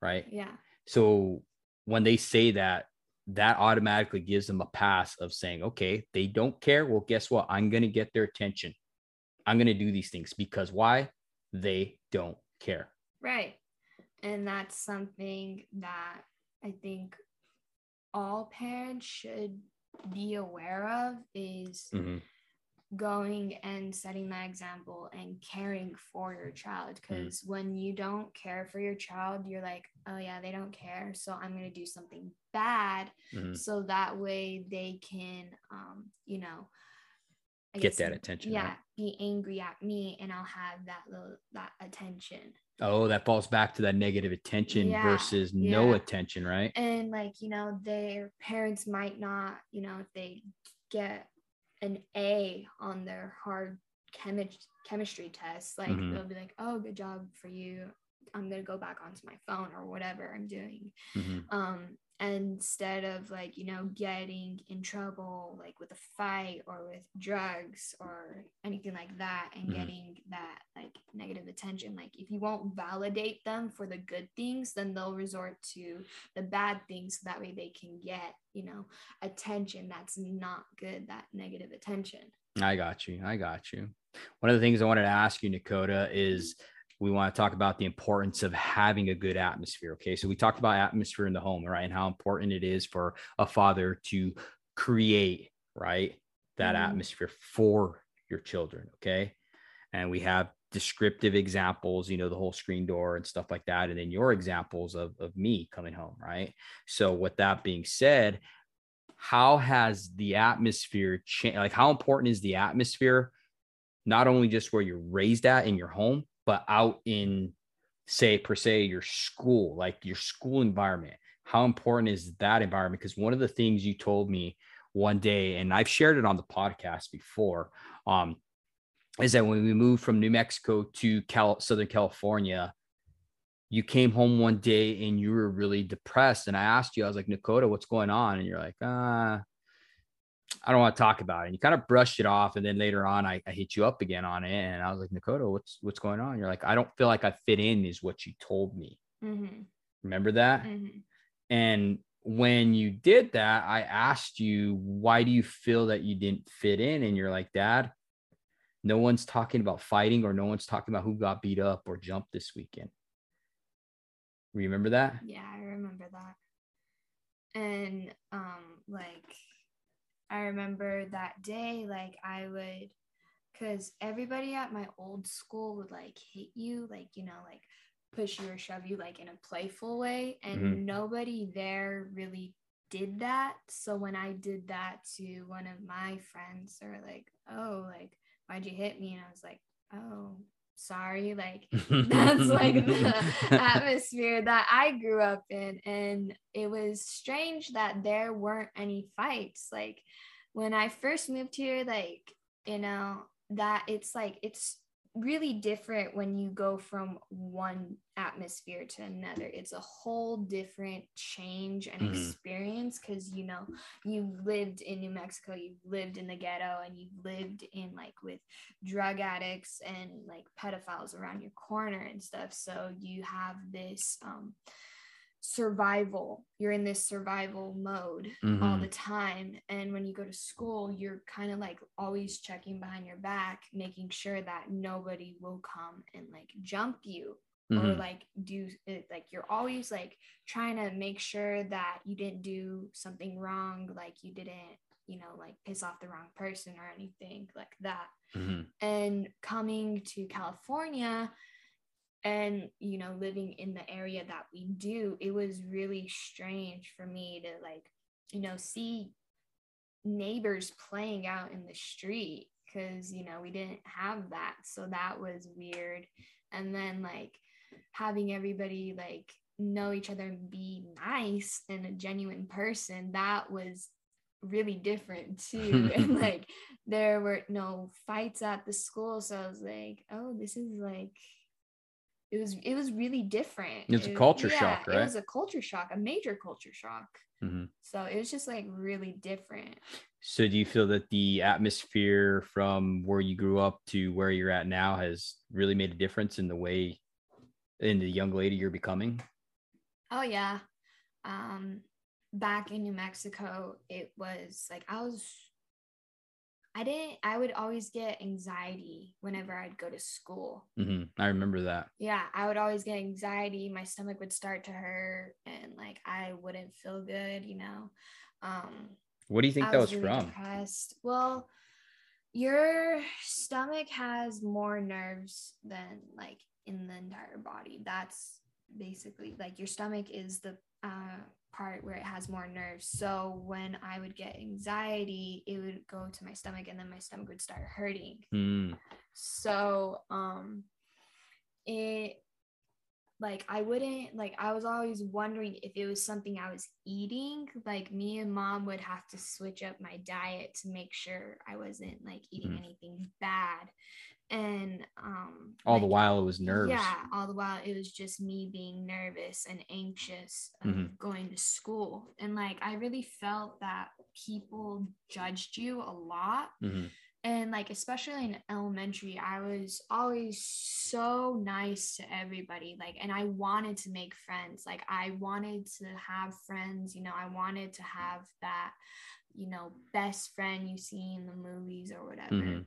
Right. Yeah. So, when they say that, that automatically gives them a pass of saying, okay, they don't care. Well, guess what? I'm going to get their attention. I'm going to do these things because why? They don't care. Right. And that's something that I think all parents should be aware of is Mhm. going and setting that example and caring for your child because when you don't care for your child you're like oh yeah they don't care so i'm going to do something bad Mhm. so that way they can um you know I Get guess, that attention, yeah right? be angry at me and i'll have that little that attention Oh, that falls back to that negative attention Yeah, versus no attention, right? and like you know their parents might not you know if they get an a on their hard chemi- chemistry test, Like Mhm. they'll be like, "Oh, good job for you. I'm gonna go back onto my phone or whatever I'm doing." Mhm. um instead of like you know getting in trouble like with a fight or with drugs or anything like that and Mhm. getting that like negative attention like if you won't validate them for the good things then they'll resort to the bad things so that way they can get you know attention that's not good that negative attention I got you. I got you. One of the things I wanted to ask you, Nekodah, is we want to talk about the importance of having a good atmosphere. Okay. So we talked about atmosphere in the home, right? And how important it is for a father to create, right? That Mhm. atmosphere for your children. Okay. And we have descriptive examples, you know, the whole screen door and stuff like that. And then your examples of, of me coming home, right? So, with that being said, how has the atmosphere changed? Like, how important is the atmosphere, not only just where you're raised at in your home, but out in, say, per se, your school, like your school environment? How important is that environment? Because one of the things you told me one day, and I've shared it on the podcast before, um, is that when we moved from New Mexico to Cal- Southern California, you came home one day and you were really depressed. And I asked you, I was like, Nekodah, what's going on? And you're like, uh, I don't want to talk about it. And you kind of brushed it off. And then later on, I, I hit you up again on it. And I was like, Nekodah, what's what's going on? You're like, I don't feel like I fit in, is what you told me. mm-hmm. Remember that? Mm-hmm. And when you did that, I asked you, why do you feel that you didn't fit in? And you're like, Dad, no one's talking about fighting or no one's talking about who got beat up or jumped this weekend. Remember that? Yeah, I remember that. And um like I remember that day like I would cuz everybody at my old school would like hit you like you know like push you or shove you like in a playful way and Mhm. nobody there really did that. So when I did that to one of my friends they were like, "Oh, like why'd you hit me?" and I was like, "Oh, sorry." Like that's like the atmosphere that I grew up in. And it was strange that there weren't any fights. Like when I first moved here, like, you know, that it's like, it's really different when you go from one atmosphere to another. It's a whole different change and Mhm. experience because, you know, you've lived in New Mexico, you've lived in the ghetto, and you've lived in like with drug addicts and like pedophiles around your corner and stuff. So you have this um, survival. You're in this survival mode all Mhm. the time. And when you go to school, you're kind of like always checking behind your back, making sure that nobody will come and like jump you or Mhm. like do it like you're always like trying to make sure that you didn't do something wrong like you didn't you know like piss off the wrong person or anything like that Mhm. and coming to california and you know living in the area that we do it was really strange for me to like you know see neighbors playing out in the street because you know we didn't have that so that was weird. And then like having everybody like know each other and be nice and a genuine person that was really different too. And like there were no fights at the school so i was like oh this is like it was it was really different It's a culture yeah, shock, right? it was a culture shock a major culture shock Mhm. so it was just like really different So, do you feel that the atmosphere from where you grew up to where you're at now has really made a difference in the way, in the young lady you're becoming? Oh yeah. Um back in New Mexico, it was like I was I didn't I would always get anxiety whenever I'd go to school. Mm-hmm. I remember that. Yeah, I would always get anxiety, my stomach would start to hurt and like I wouldn't feel good, you know. Um What do you think I that was, really from? Depressed. Well, your stomach has more nerves than like in the entire body. That's basically like your stomach is the uh, part where it has more nerves. So when I would get anxiety, it would go to my stomach, and then my stomach would start hurting. Mm, So um, it like I wouldn't like I was always wondering if it was something I was eating. Like me and mom would have to switch up my diet to make sure I wasn't like eating Mhm. anything bad. And um All the while it was nerves. Yeah, all the while it was just me being nervous and anxious of Mhm. going to school. And like I really felt that people judged you a lot Mhm. and like especially in elementary i was always so nice to everybody like and i wanted to make friends like i wanted to have friends you know i wanted to have that you know best friend you see in the movies or whatever Mhm.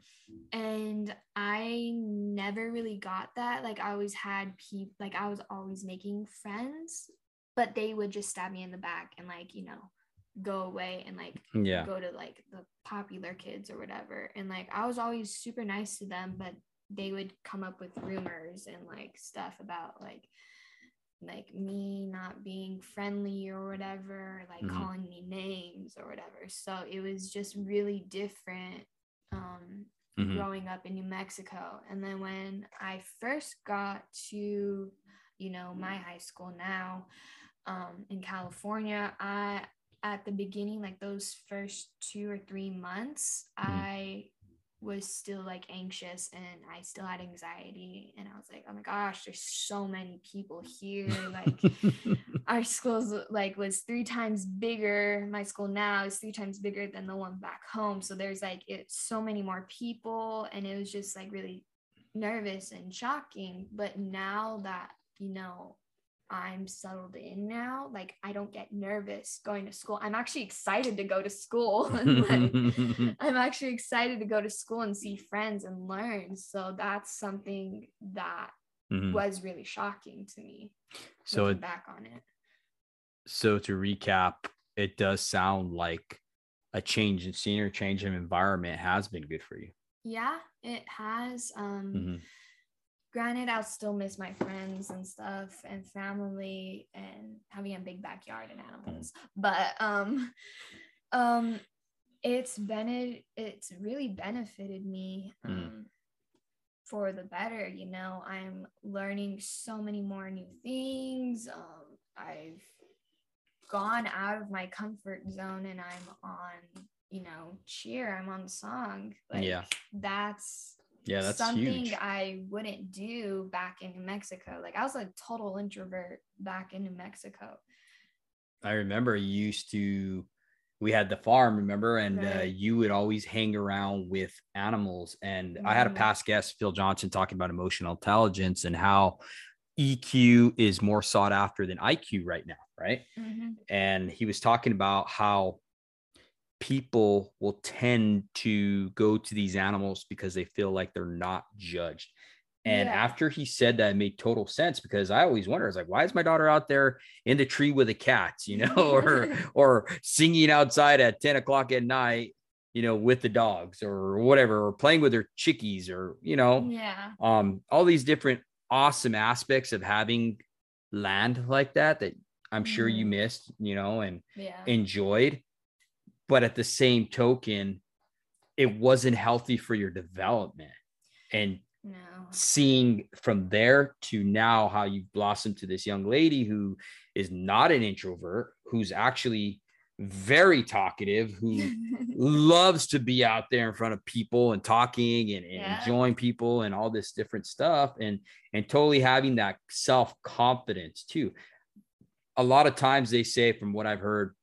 and i never really got that like i always had people like i was always making friends but they would just stab me in the back and like you know go away and like Yeah. go to like the popular kids or whatever. And like I was always super nice to them, but they would come up with rumors and like stuff about like like me not being friendly or whatever, like Mhm. calling me names or whatever. So it was just really different um Mhm. growing up in New Mexico. And then when I first got to, you know, my high school now um, in California, I, at the beginning, like those first two or three months, Mhm. I was still like anxious and I still had anxiety. And I was like, oh my gosh, there's so many people here. Like, our school's like was three times bigger my school now is three times bigger than the one back home so there's like it's so many more people and it was just like really nervous and shocking but now that you know i'm settled in now like i don't get nervous going to school i'm actually excited to go to school like i'm actually excited to go to school and see friends and learn so that's something that Mhm. was really shocking to me So it, back on it so to recap, it does sound like a change in scenery, change in environment has been good for you. Yeah, it has. Um, Mhm. Granted, I'll still miss my friends and stuff and family and having a big backyard and animals. But um, um, it's been it's really benefited me um, Mhm. for the better. You know, I'm learning so many more new things. Um, I've gone out of my comfort zone and I'm on, you know, cheer. I'm on song. Like, Yeah. that's Yeah, that's something huge. I wouldn't do back in New Mexico. Like I was a total introvert back in New Mexico. I remember you used to we had the farm, remember? And uh, you would always hang around with animals. And I had a Mhm. past guest, Phil Johnson, talking about emotional intelligence and how EQ is more sought after than IQ right now, right? and he was talking about how people will tend to go to these animals because they feel like they're not judged. And Yeah. after he said that, it made total sense because I always wonder, I was like, why is my daughter out there in the tree with the cats, you know, or or singing outside at 10 o'clock at night, you know, with the dogs or whatever, or playing with their chickies or, you know, Yeah. um all these different awesome aspects of having land like that that i'm sure you Mhm. missed you know and Yeah. enjoyed but at the same token it wasn't healthy for your development and no. seeing from there to now how you've blossomed to this young lady who is not an introvert who's actually very talkative who loves to be out there in front of people and talking and, and Yeah. enjoying people and all this different stuff and and totally having that self-confidence too a lot of times they say from what i've heard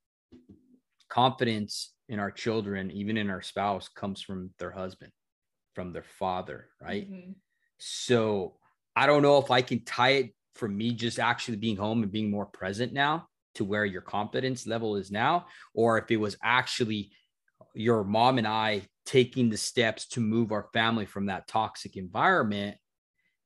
confidence in our children even in our spouse comes from their husband from their father right Mhm. so I don't know if I can tie it from me just actually being home and being more present now to where your confidence level is now, or if it was actually your mom and I taking the steps to move our family from that toxic environment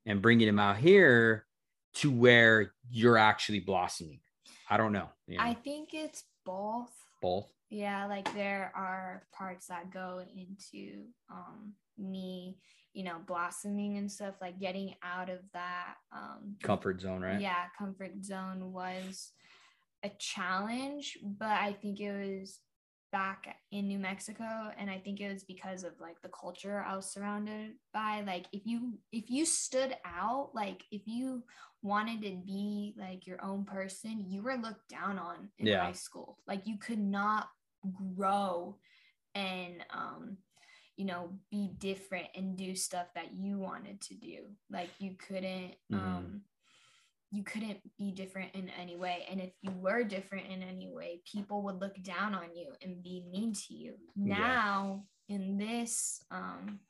and bringing them out here to where you're actually blossoming. I don't know. you know, I think it's both. Both. Yeah, like there are parts that go into um me, you know, blossoming and stuff, like getting out of that um Comfort zone, right? yeah, comfort zone was a challenge, but I think it was back in New Mexico and I think it was because of like the culture I was surrounded by like if you if you stood out like if you wanted to be like your own person you were looked down on in Yeah. high school like you could not grow and um you know be different and do stuff that you wanted to do like you couldn't Mhm. um you couldn't be different in any way and if you were different in any way people would look down on you and be mean to you Yeah. now in this um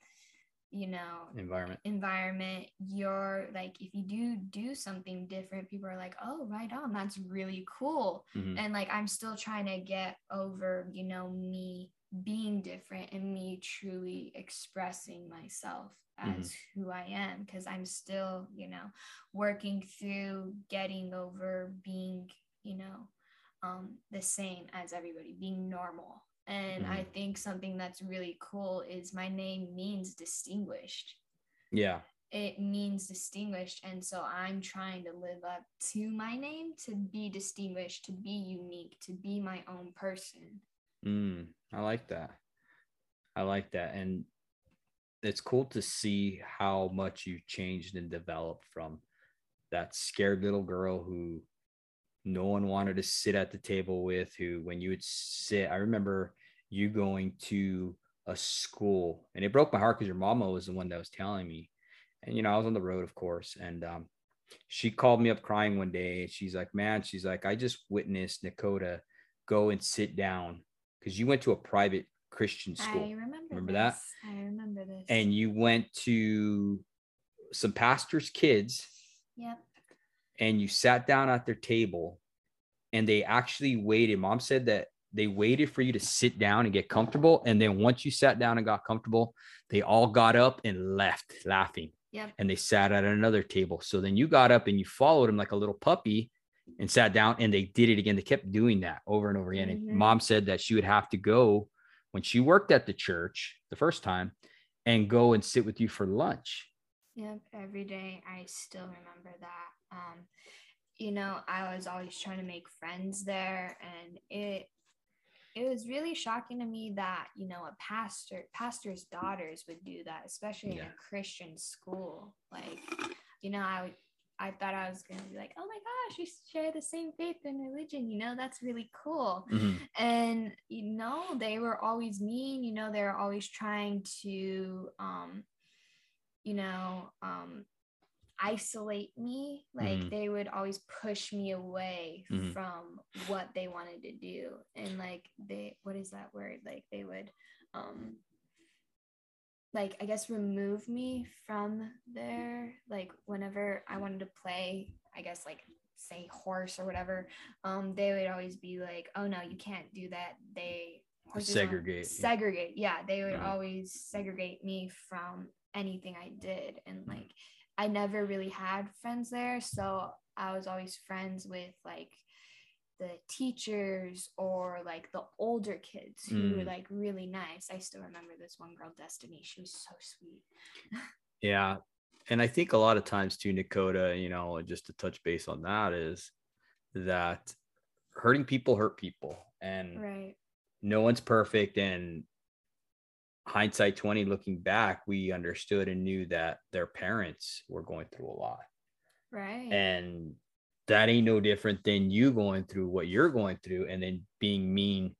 you know environment. environment you're like if you do do something different people are like oh right on that's really cool Mhm. and like i'm still trying to get over you know me being different and me truly expressing myself Mhm. as who i am because i'm still you know working through getting over being you know um the same as everybody being normal and i think something that's really cool is my name means distinguished Yeah. it means distinguished and so i'm trying to live up to my name to be distinguished to be unique to be my own person Mm, I like that. I like that. And it's cool to see how much you've changed and developed from that scared little girl who no one wanted to sit at the table with, who, when you would sit, I remember you going to a school and it broke my heart because your mama was the one that was telling me. And, you know, I was on the road, of course. And, um, she called me up crying one day she's like, man, she's like, I just witnessed Nekodah go and sit down because you went to a private Christian school i remember Remember that? i remember this and you went to some pastors' kids yep and you sat down at their table and they actually waited. Mom said that they waited for you to sit down and get comfortable. And then once you sat down and got comfortable, they all got up and left laughing. Yep. And they sat at another table. So then you got up and you followed them like a little puppy and sat down and they did it again. They kept doing that over and over again. Mhm. And mom said that she would have to go when she worked at the church the first time and go and sit with you for lunch. Yep, every day I still remember that. Um, you know, I was always trying to make friends there, and it it was really shocking to me that you know a pastor pastor's daughters would do that, especially in a Christian school. Like, you know, I would. I thought I was gonna be like, oh my gosh, we share the same faith and religion. You know, that's really cool and you know they were always mean you know they were always trying to um you know um isolate me like Mhm. they would always push me away Mhm. from what they wanted to do and like they what is that word like they would um like i guess remove me from there like whenever i wanted to play i guess like say horse or whatever um they would always be like oh no you can't do that they Segregate. segregate yeah they would always segregate me from anything i did and like i never really had friends there so i was always friends with like the teachers or like the older kids who were Mm. like really nice i still remember this one girl destiny she was so sweet Yeah. And I think a lot of times too, Nekodah, you know, just to touch base on that is that hurting people hurt people and right no one's perfect. And hindsight 20, looking back, we understood and knew that their parents were going through a lot. right And that ain't no different than you going through what you're going through and then being mean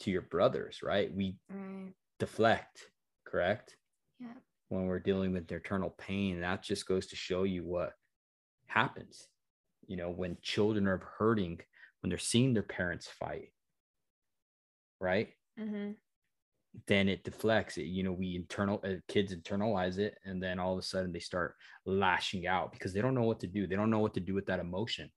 to your brothers, right? We right deflect, correct? yeah when we're dealing with internal pain. That just goes to show you what happens. You know, when children are hurting, when they're seeing their parents fight, right? mm-hmm. Then it deflects it. You know, we internal uh, kids internalize it, and then all of a sudden they start lashing out because they don't know what to do. They don't know what to do with that emotion.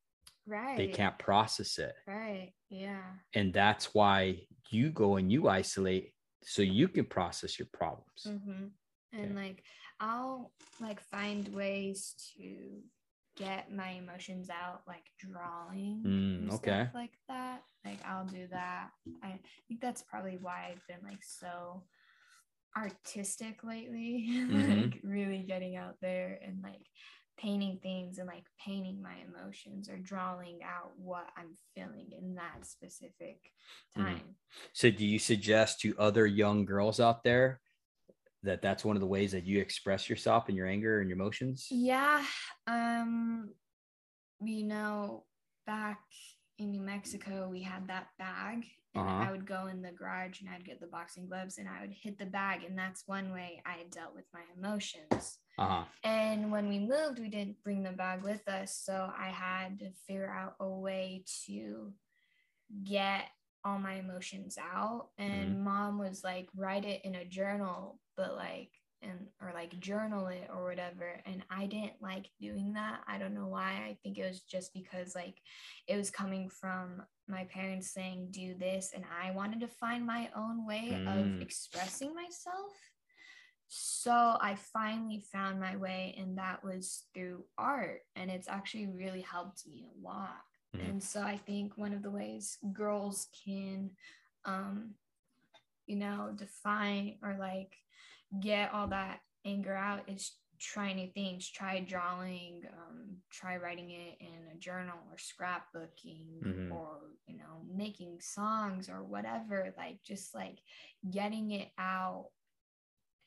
right They can't process it, right yeah and that's why you go and you isolate so you can process your problems. hmm and Okay. like i'll like find ways to get my emotions out like drawing Mm, okay. stuff like that like i'll do that i think that's probably why i've been like so artistic lately Mhm. like really getting out there and like painting things and like painting my emotions or drawing out what I'm feeling in that specific Mhm. time. So, do you suggest to other young girls out there that that's one of the ways that you express yourself and your anger and your emotions? Yeah. Um, you know, back in New Mexico, we had that bag. And Uh-huh. I would go in the garage and I'd get the boxing gloves and I would hit the bag. And that's one way I dealt with my emotions. Uh huh. And when we moved, we didn't bring the bag with us. So I had to figure out a way to get all my emotions out. And mom was like, write it in a journal, but like, and or like journal it or whatever. And I didn't like doing that. I don't know why. I think it was just because like it was coming from my parents saying, do this. And I wanted to find my own way Mm. of expressing myself. So I finally found my way, and that was through art. And it's actually really helped me a lot. Mhm. And so I think one of the ways girls can, um, you know, define or like get all that anger out is try new things. Try drawing, um, try writing it in a journal or scrapbooking Mhm. or, you know, making songs or whatever. Like just like getting it out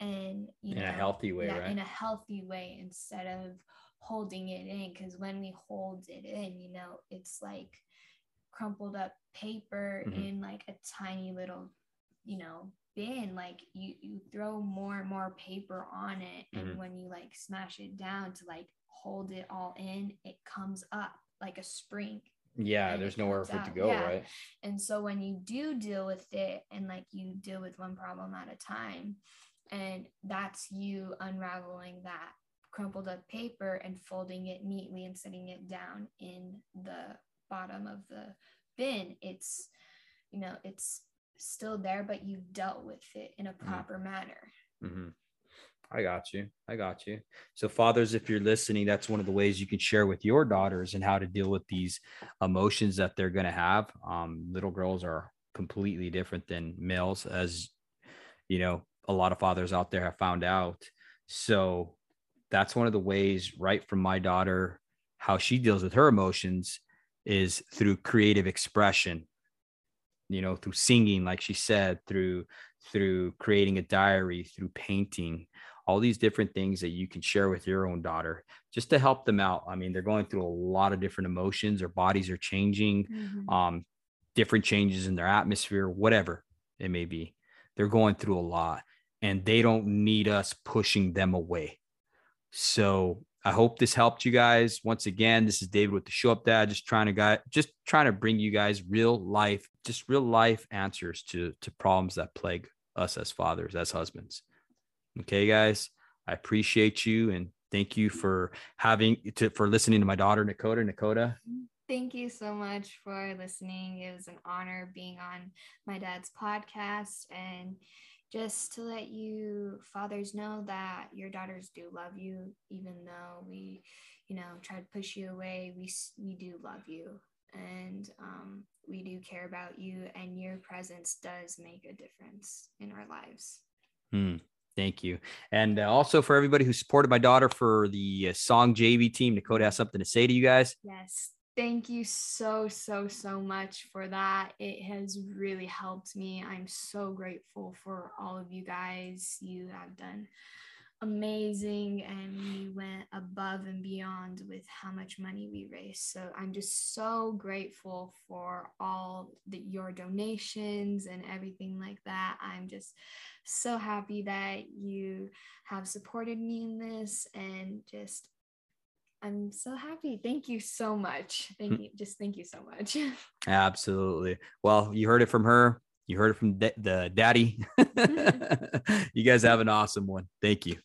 and you In know a healthy way, yeah, right? in a healthy way instead of holding it in because when we hold it in you know it's like crumpled up paper Mhm. in like a tiny little you know bin like you you throw more and more paper on it and Mhm. when you like smash it down to like hold it all in it comes up like a spring Yeah, there's nowhere for it to go, yeah. right? and so when you do deal with it and like you deal with one problem at a time, and that's you unraveling that crumpled up paper and folding it neatly and setting it down in the bottom of the bin, it's, you know, it's still there, but you've dealt with it in a proper manner. Mm-hmm. I got you. I got you. So, fathers, if you're listening, that's one of the ways you can share with your daughters and how to deal with these emotions that they're going to have. Um, little girls are completely different than males, as you know, a lot of fathers out there have found out. So, that's one of the ways, right from my daughter, how she deals with her emotions is through creative expression you know through singing like she said through through creating a diary through painting all these different things that you can share with your own daughter just to help them out. I mean they're going through a lot of different emotions their bodies are changing um different changes in their atmosphere whatever it may be. They're going through a lot and they don't need us pushing them away. So I hope this helped you guys. Once again, this is David with the Show Up Dad, just trying to guy, just trying to bring you guys real life, just real life answers to to problems that plague us as fathers, as husbands. Okay, guys, I appreciate you and thank you for having to for listening to my daughter Nekodah. Nekodah, Thank you so much for listening. It was an honor being on my dad's podcast and just to let you fathers know that your daughters do love you even though we you know try to push you away we we do love you and um, we do care about you and your presence does make a difference in our lives Hmm, thank you, and uh, also for everybody who supported my daughter for the uh, song JV team. Nekodah has something to say to you guys. Yes. Thank you so, so, so much for that. It has really helped me. I'm so grateful for all of you guys. You have done amazing and we went above and beyond with how much money we raised. So I'm just so grateful for all the, your donations and everything like that. I'm just so happy that you have supported me in this and just I'm so happy. Thank you so much. Hmm. Thank you. Just thank you so much. Absolutely. Well, you heard it from her. You heard it from the daddy. Mm-hmm. you guys have an awesome one. Thank you.